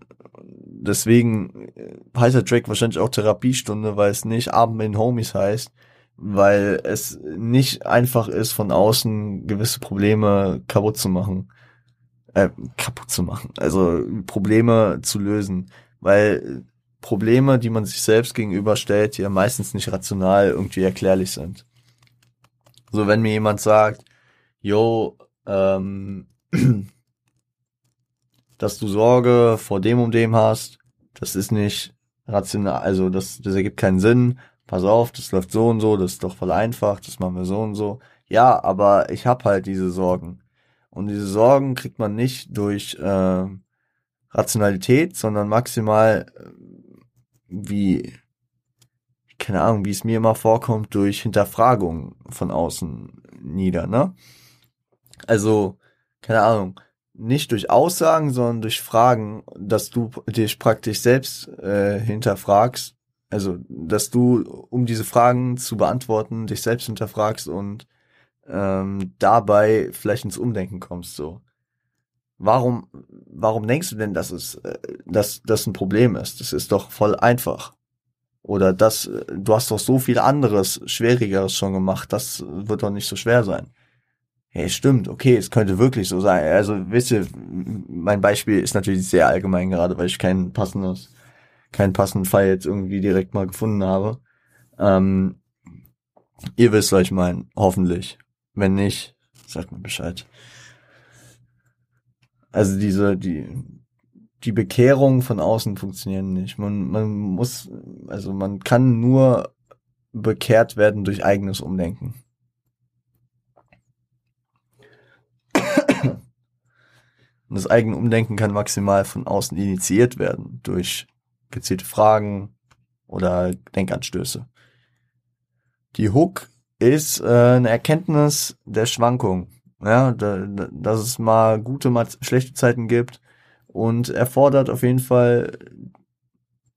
Deswegen äh, heißt der Track wahrscheinlich auch Therapiestunde, weil es nicht Abend mit den Homies heißt, weil es nicht einfach ist, von außen gewisse Probleme kaputt zu machen. Äh, kaputt zu machen. Also Probleme zu lösen. Weil Probleme, die man sich selbst gegenüberstellt, ja meistens nicht rational irgendwie erklärlich sind. So, wenn mir jemand sagt, yo, ähm, dass du Sorge vor dem und dem hast, das ist nicht rational, also das, das ergibt keinen Sinn. Pass auf, das läuft so und so, das ist doch voll einfach, das machen wir so und so. Ja, aber ich hab halt diese Sorgen. Und diese Sorgen kriegt man nicht durch äh, Rationalität, sondern maximal äh, wie, keine Ahnung, wie es mir immer vorkommt, durch Hinterfragung von außen nieder, ne? Also, keine Ahnung, nicht durch Aussagen, sondern durch Fragen, dass du dich praktisch selbst äh, hinterfragst. Also, dass du, um diese Fragen zu beantworten, dich selbst hinterfragst und ähm, dabei vielleicht ins Umdenken kommst. So, warum, warum denkst du denn, dass es, äh, dass das ein Problem ist? Das ist doch voll einfach. Oder das, äh, du hast doch so viel anderes, schwierigeres schon gemacht. Das wird doch nicht so schwer sein hey, stimmt, okay, es könnte wirklich so sein. Also, wisst ihr, mein Beispiel ist natürlich sehr allgemein gerade, weil ich kein passendes, keinen passenden Fall jetzt irgendwie direkt mal gefunden habe. Ähm, ihr wisst, was ich meine, hoffentlich. Wenn nicht, sagt mir Bescheid. Also diese, die, die Bekehrung von außen funktionieren nicht. Man, man muss, also man kann nur bekehrt werden durch eigenes Umdenken. Und das eigene Umdenken kann maximal von außen initiiert werden durch gezielte Fragen oder Denkanstöße. Die Hook ist äh, eine Erkenntnis der Schwankung, ja, da, da, dass es mal gute, mal schlechte Zeiten gibt und erfordert auf jeden Fall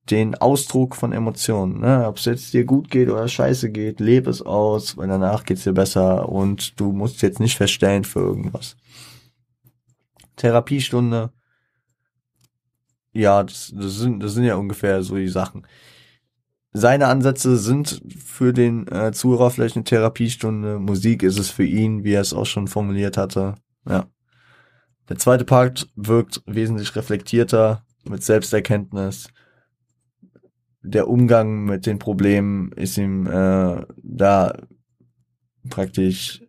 den Ausdruck von Emotionen. Ne? Ob es jetzt dir gut geht oder scheiße geht, lebe es aus, weil danach geht's dir besser und du musst jetzt nicht verstellen für irgendwas. Therapiestunde. Ja, das, das, sind, das sind ja ungefähr so die Sachen. Seine Ansätze sind für den äh, Zuhörer vielleicht eine Therapiestunde. Musik ist es für ihn, wie er es auch schon formuliert hatte. Ja. Der zweite Part wirkt wesentlich reflektierter, mit Selbsterkenntnis. Der Umgang mit den Problemen ist ihm äh, da praktisch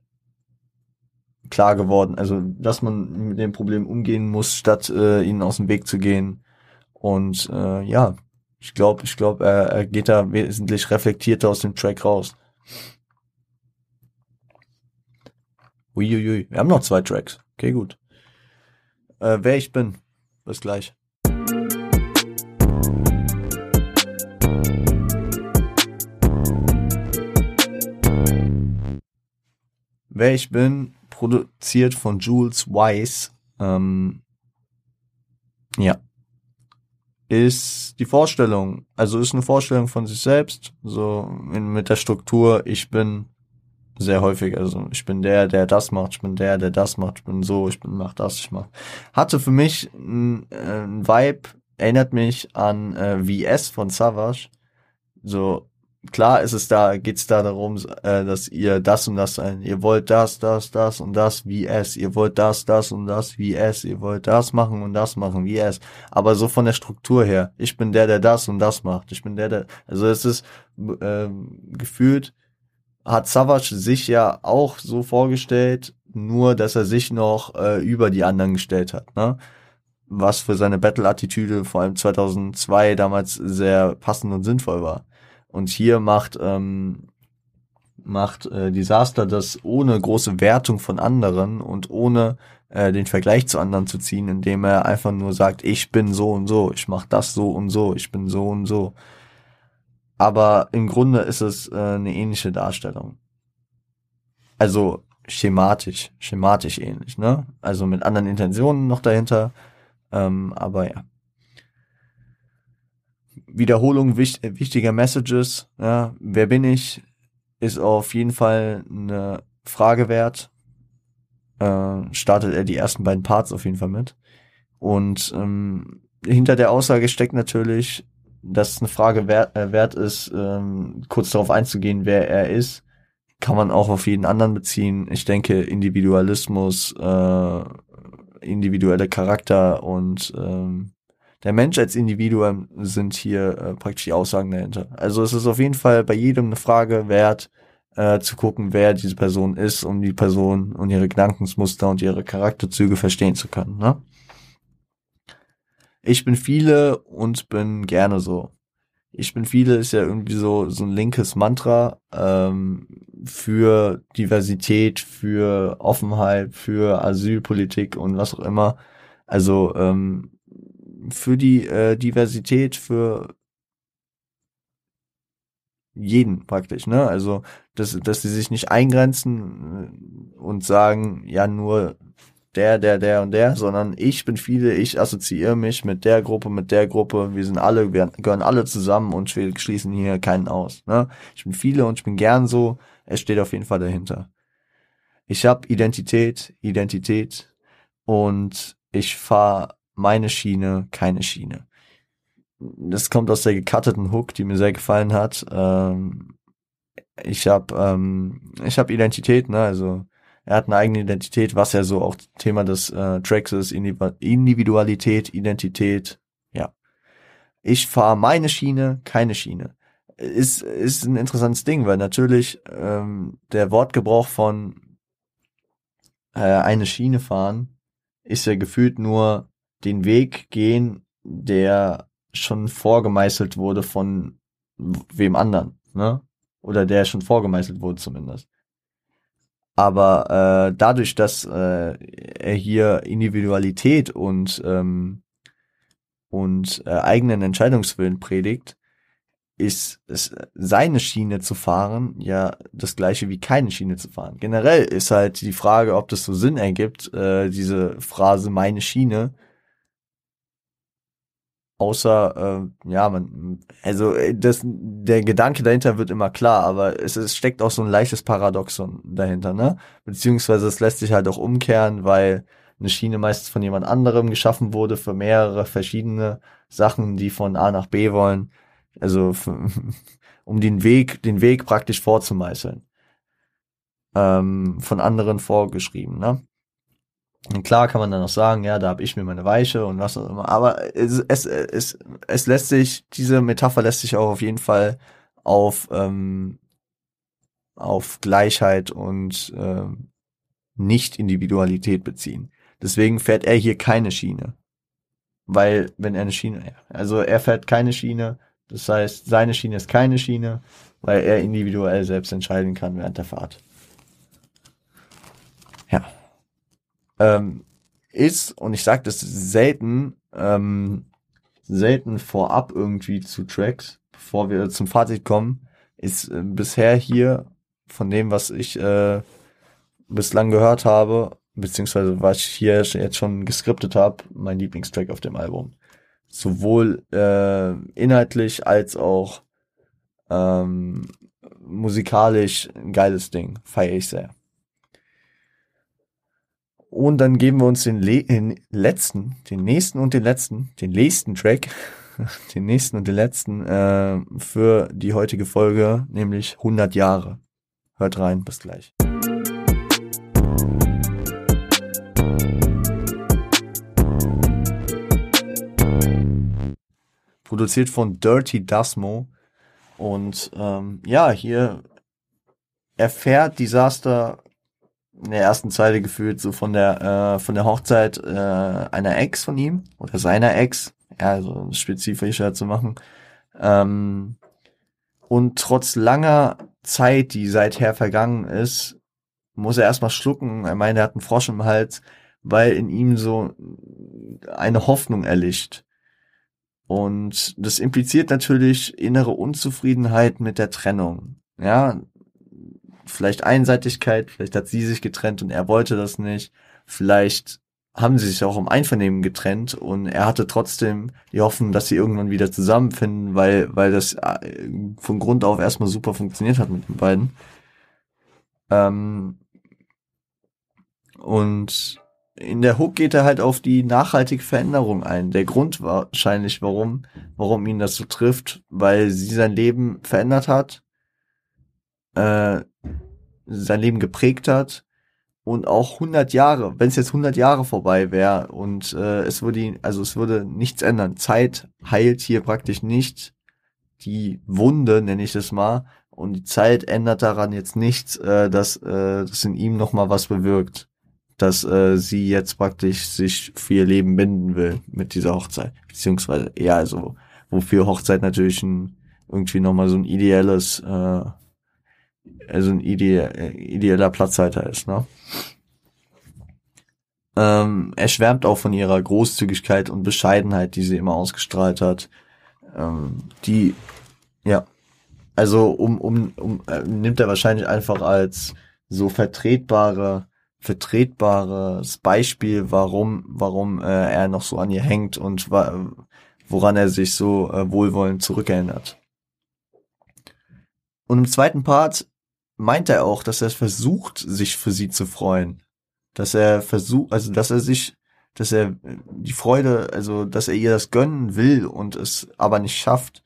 klar geworden. Also, dass man mit dem Problem umgehen muss, statt äh, ihnen aus dem Weg zu gehen. Und äh, ja, ich glaube, ich glaube, er, er geht da wesentlich reflektierter aus dem Track raus. Uiuiui, wir haben noch zwei Tracks. Okay, gut. Äh, wer ich bin. Bis gleich. Wer ich bin, produziert von Jules Weiss. Ähm, ja. Ist die Vorstellung, also ist eine Vorstellung von sich selbst, so in, mit der Struktur, ich bin sehr häufig, also ich bin der, der das macht, ich bin der, der das macht, ich bin so, ich bin mach das, ich mach. Hatte für mich ein, ein Vibe, erinnert mich an äh, VS von Savage. So klar ist es da, geht's da darum, äh, dass ihr das und das sein, ihr wollt das, das, das und das wie es, ihr wollt das, das und das wie es, ihr wollt das machen und das machen wie es. Aber so von der Struktur her, ich bin der, der das und das macht. Ich bin der, der, also es ist äh, gefühlt, hat Savage sich ja auch so vorgestellt, nur dass er sich noch äh, über die anderen gestellt hat, ne? Was für seine Battle-Attitüde vor allem 2002 damals sehr passend und sinnvoll war. Und hier macht ähm, macht äh, Disaster das ohne große Wertung von anderen und ohne äh, den Vergleich zu anderen zu ziehen, indem er einfach nur sagt, ich bin so und so, ich mach das so und so, ich bin so und so. Aber im Grunde ist es äh, eine ähnliche Darstellung. Also schematisch, schematisch ähnlich, ne? Also mit anderen Intentionen noch dahinter. Ähm, aber ja. Wiederholung wicht, wichtiger Messages. Ja, wer bin ich? Ist auf jeden Fall eine Frage wert. Äh, startet er die ersten beiden Parts auf jeden Fall mit. Und ähm, hinter der Aussage steckt natürlich, dass es eine Frage wert, äh, wert ist, ähm, kurz darauf einzugehen, wer er ist. Kann man auch auf jeden anderen beziehen. Ich denke, Individualismus, äh, individuelle Charakter und ähm, der Mensch als Individuum sind hier äh, praktisch die Aussagen dahinter. Also es ist auf jeden Fall bei jedem eine Frage wert, äh, zu gucken, wer diese Person ist, um die Person und ihre Gedankensmuster und ihre Charakterzüge verstehen zu können. Ne? Ich bin viele und bin gerne so. Ich bin viele ist ja irgendwie so so ein linkes Mantra ähm, für Diversität, für Offenheit, für Asylpolitik und was auch immer. Also ähm, für die äh, Diversität, für jeden praktisch, ne? Also, dass, dass sie sich nicht eingrenzen äh, und sagen, ja, nur der, der, der und der, sondern ich bin viele, ich assoziiere mich mit der Gruppe, mit der Gruppe, wir sind alle, wir gehören alle zusammen und wir schließen hier keinen aus. Ne? Ich bin viele und ich bin gern so, es steht auf jeden Fall dahinter. Ich habe Identität, Identität und ich fahre meine Schiene, keine Schiene. Das kommt aus der gecutteten Hook, die mir sehr gefallen hat. Ähm, ich habe ähm, ich habe Identität, ne, also er hat eine eigene Identität, was ja so auch Thema des äh, Tracks ist, Individualität, Identität, ja. Ich fahre meine Schiene, keine Schiene. Ist, ist ein interessantes Ding, weil natürlich ähm, der Wortgebrauch von äh, eine Schiene fahren ist ja gefühlt nur den Weg gehen, der schon vorgemeißelt wurde von wem anderen, ne? Oder der schon vorgemeißelt wurde zumindest. Aber äh, dadurch, dass äh, er hier Individualität und ähm, und äh, eigenen Entscheidungswillen predigt, ist es seine Schiene zu fahren ja das gleiche wie keine Schiene zu fahren. Generell ist halt die Frage, ob das so Sinn ergibt, äh, diese Phrase meine Schiene, Außer, äh, ja, man, also äh, das, der Gedanke dahinter wird immer klar, aber es, es steckt auch so ein leichtes Paradoxon dahinter, ne? Beziehungsweise es lässt sich halt auch umkehren, weil eine Schiene meistens von jemand anderem geschaffen wurde für mehrere verschiedene Sachen, die von A nach B wollen. Also für, um den Weg, den Weg praktisch vorzumeißeln. Ähm, von anderen vorgeschrieben, ne? Und klar kann man dann auch sagen, ja, da habe ich mir meine Weiche und was auch immer. Aber es, es, es, es lässt sich, diese Metapher lässt sich auch auf jeden Fall auf, ähm, auf Gleichheit und ähm, Nicht-Individualität beziehen. Deswegen fährt er hier keine Schiene. Weil, wenn er eine Schiene, also er fährt keine Schiene, das heißt, seine Schiene ist keine Schiene, weil er individuell selbst entscheiden kann während der Fahrt. Ähm, ist, und ich sage das selten, ähm, selten vorab irgendwie zu Tracks, bevor wir zum Fazit kommen, ist äh, bisher hier von dem, was ich äh, bislang gehört habe, beziehungsweise was ich hier jetzt schon geskriptet habe, mein Lieblingstrack auf dem Album. Sowohl äh, inhaltlich als auch ähm, musikalisch ein geiles Ding. Feiere ich sehr. Und dann geben wir uns den, Le den letzten, den nächsten und den letzten, den nächsten Track, den nächsten und den letzten äh, für die heutige Folge, nämlich 100 Jahre. Hört rein, bis gleich. Produziert von Dirty Dasmo. Und ähm, ja, hier erfährt Disaster in der ersten Zeile gefühlt so von der äh, von der Hochzeit äh, einer Ex von ihm oder seiner Ex, ja, also spezifischer zu machen. Ähm, und trotz langer Zeit, die seither vergangen ist, muss er erstmal schlucken. Er meint, er hat einen Frosch im Hals, weil in ihm so eine Hoffnung erlischt. Und das impliziert natürlich innere Unzufriedenheit mit der Trennung. Ja, vielleicht Einseitigkeit, vielleicht hat sie sich getrennt und er wollte das nicht, vielleicht haben sie sich auch im Einvernehmen getrennt und er hatte trotzdem die Hoffnung, dass sie irgendwann wieder zusammenfinden, weil, weil das äh, von Grund auf erstmal super funktioniert hat mit den beiden. Ähm und in der Hook geht er halt auf die nachhaltige Veränderung ein. Der Grund wahrscheinlich, warum, warum ihn das so trifft, weil sie sein Leben verändert hat, äh, sein Leben geprägt hat. Und auch 100 Jahre, wenn es jetzt 100 Jahre vorbei wäre und äh, es würde also es würde nichts ändern. Zeit heilt hier praktisch nicht. Die Wunde, nenne ich es mal, und die Zeit ändert daran jetzt nichts, äh, dass äh, das in ihm noch mal was bewirkt, dass äh, sie jetzt praktisch sich für ihr Leben binden will mit dieser Hochzeit, beziehungsweise ja, also wofür Hochzeit natürlich ein irgendwie noch mal so ein ideelles äh, also ein ide ideeller Platzhalter ist, ne? Ähm, er schwärmt auch von ihrer Großzügigkeit und Bescheidenheit, die sie immer ausgestrahlt hat. Ähm, die, ja, also um, um, um äh, nimmt er wahrscheinlich einfach als so vertretbare, vertretbares Beispiel, warum, warum äh, er noch so an ihr hängt und woran er sich so äh, wohlwollend zurückerinnert. Und im zweiten Part meint er auch, dass er versucht, sich für sie zu freuen. Dass er versucht, also dass er sich, dass er die Freude, also dass er ihr das gönnen will und es aber nicht schafft,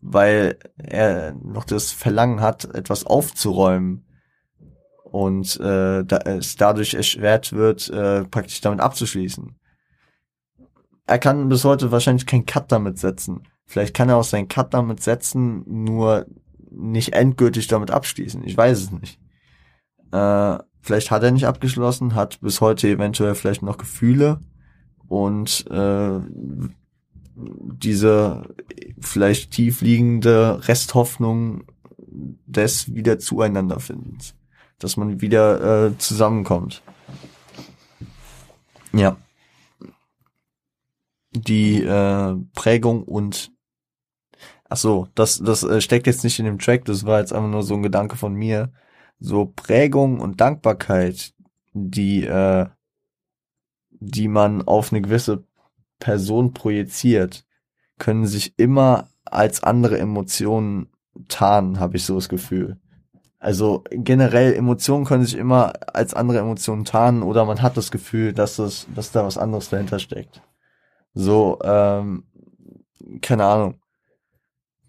weil er noch das Verlangen hat, etwas aufzuräumen und äh, da es dadurch erschwert wird, äh, praktisch damit abzuschließen. Er kann bis heute wahrscheinlich keinen Cut damit setzen. Vielleicht kann er auch seinen Cut damit setzen, nur nicht endgültig damit abschließen. Ich weiß es nicht. Äh, vielleicht hat er nicht abgeschlossen, hat bis heute eventuell vielleicht noch Gefühle und äh, diese vielleicht tiefliegende Resthoffnung des wieder zueinander findens, dass man wieder äh, zusammenkommt. Ja. Die äh, Prägung und Ach so, das, das äh, steckt jetzt nicht in dem Track, das war jetzt einfach nur so ein Gedanke von mir. So Prägung und Dankbarkeit, die, äh, die man auf eine gewisse Person projiziert, können sich immer als andere Emotionen tarnen, habe ich so das Gefühl. Also generell Emotionen können sich immer als andere Emotionen tarnen oder man hat das Gefühl, dass das, dass da was anderes dahinter steckt. So, ähm, keine Ahnung,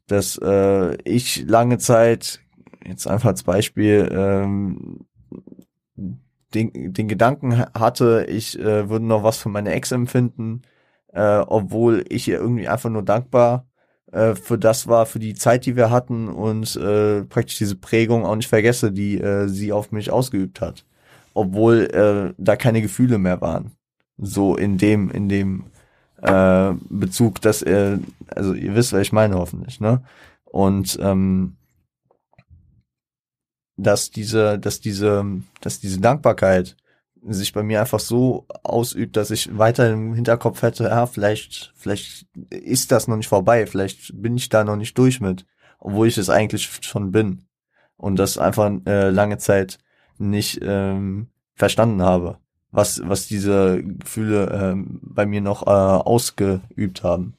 dass äh, ich lange Zeit, jetzt einfach als Beispiel, ähm, den, den Gedanken hatte, ich äh, würde noch was für meine Ex empfinden, äh, obwohl ich ihr irgendwie einfach nur dankbar äh, für das war, für die Zeit, die wir hatten und äh, praktisch diese Prägung auch nicht vergesse, die äh, sie auf mich ausgeübt hat. Obwohl äh, da keine Gefühle mehr waren. So in dem, in dem äh, Bezug, dass er, also ihr wisst, was ich meine hoffentlich, ne? Und ähm, dass diese, dass diese, dass diese Dankbarkeit sich bei mir einfach so ausübt, dass ich weiter im Hinterkopf hätte, ja, vielleicht, vielleicht ist das noch nicht vorbei, vielleicht bin ich da noch nicht durch mit, obwohl ich es eigentlich schon bin und das einfach äh, lange Zeit nicht ähm, verstanden habe, was was diese Gefühle ähm, bei mir noch äh, ausgeübt haben.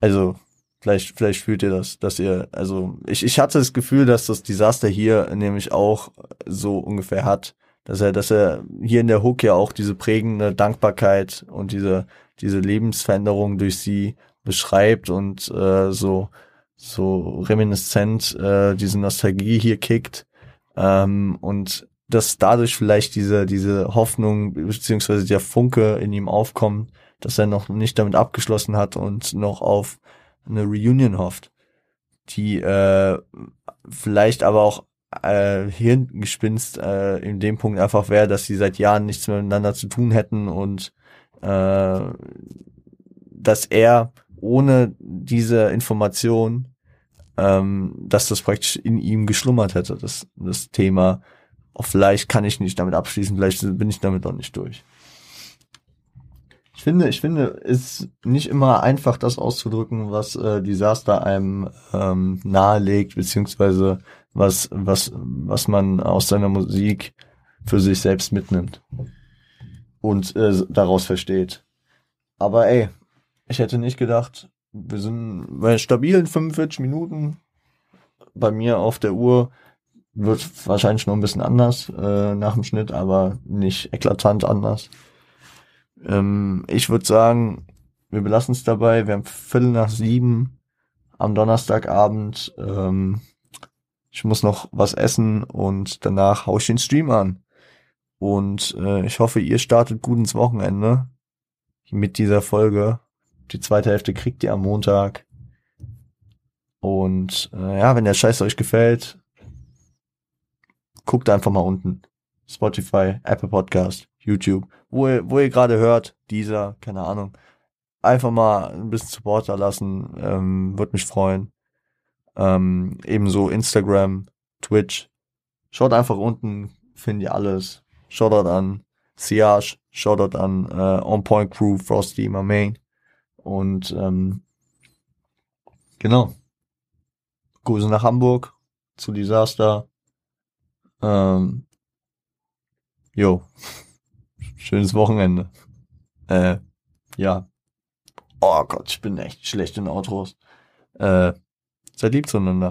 Also Vielleicht, vielleicht fühlt ihr das, dass ihr, also ich, ich hatte das Gefühl, dass das Desaster hier nämlich auch so ungefähr hat, dass er, dass er hier in der Hook ja auch diese prägende Dankbarkeit und diese, diese Lebensveränderung durch sie beschreibt und äh, so, so reminiszent äh, diese Nostalgie hier kickt. Ähm, und dass dadurch vielleicht diese, diese Hoffnung beziehungsweise der Funke in ihm aufkommt, dass er noch nicht damit abgeschlossen hat und noch auf eine Reunion hofft, die äh, vielleicht aber auch äh, Hirngespinst äh, in dem Punkt einfach wäre, dass sie seit Jahren nichts miteinander zu tun hätten und äh, dass er ohne diese Information, ähm, dass das praktisch in ihm geschlummert hätte, das, das Thema. Auch vielleicht kann ich nicht damit abschließen, vielleicht bin ich damit noch nicht durch. Ich finde, ich finde, es ist nicht immer einfach, das auszudrücken, was äh, Disaster einem ähm, nahelegt, beziehungsweise was, was, was man aus seiner Musik für sich selbst mitnimmt und äh, daraus versteht. Aber ey, ich hätte nicht gedacht, wir sind bei stabilen 45 Minuten bei mir auf der Uhr. Wird wahrscheinlich noch ein bisschen anders äh, nach dem Schnitt, aber nicht eklatant anders. Ähm, ich würde sagen, wir belassen es dabei. Wir haben Viertel nach sieben am Donnerstagabend. Ähm, ich muss noch was essen und danach hau ich den Stream an. Und äh, ich hoffe, ihr startet gut ins Wochenende mit dieser Folge. Die zweite Hälfte kriegt ihr am Montag. Und äh, ja, wenn der Scheiß euch gefällt, guckt einfach mal unten. Spotify, Apple Podcast, YouTube, wo ihr, wo ihr gerade hört, dieser, keine Ahnung. Einfach mal ein bisschen Support da lassen, ähm, würde mich freuen. Ähm, ebenso Instagram, Twitch. Schaut einfach unten, findet ihr alles. Shoutout an Siage, Shoutout an äh, On Point Crew, Frosty, my main. Und ähm, genau. Grüße nach Hamburg zu Disaster. Ähm, jo. Schönes Wochenende. Äh, ja. Oh Gott, ich bin echt schlecht in Autos. Äh, seid lieb zueinander.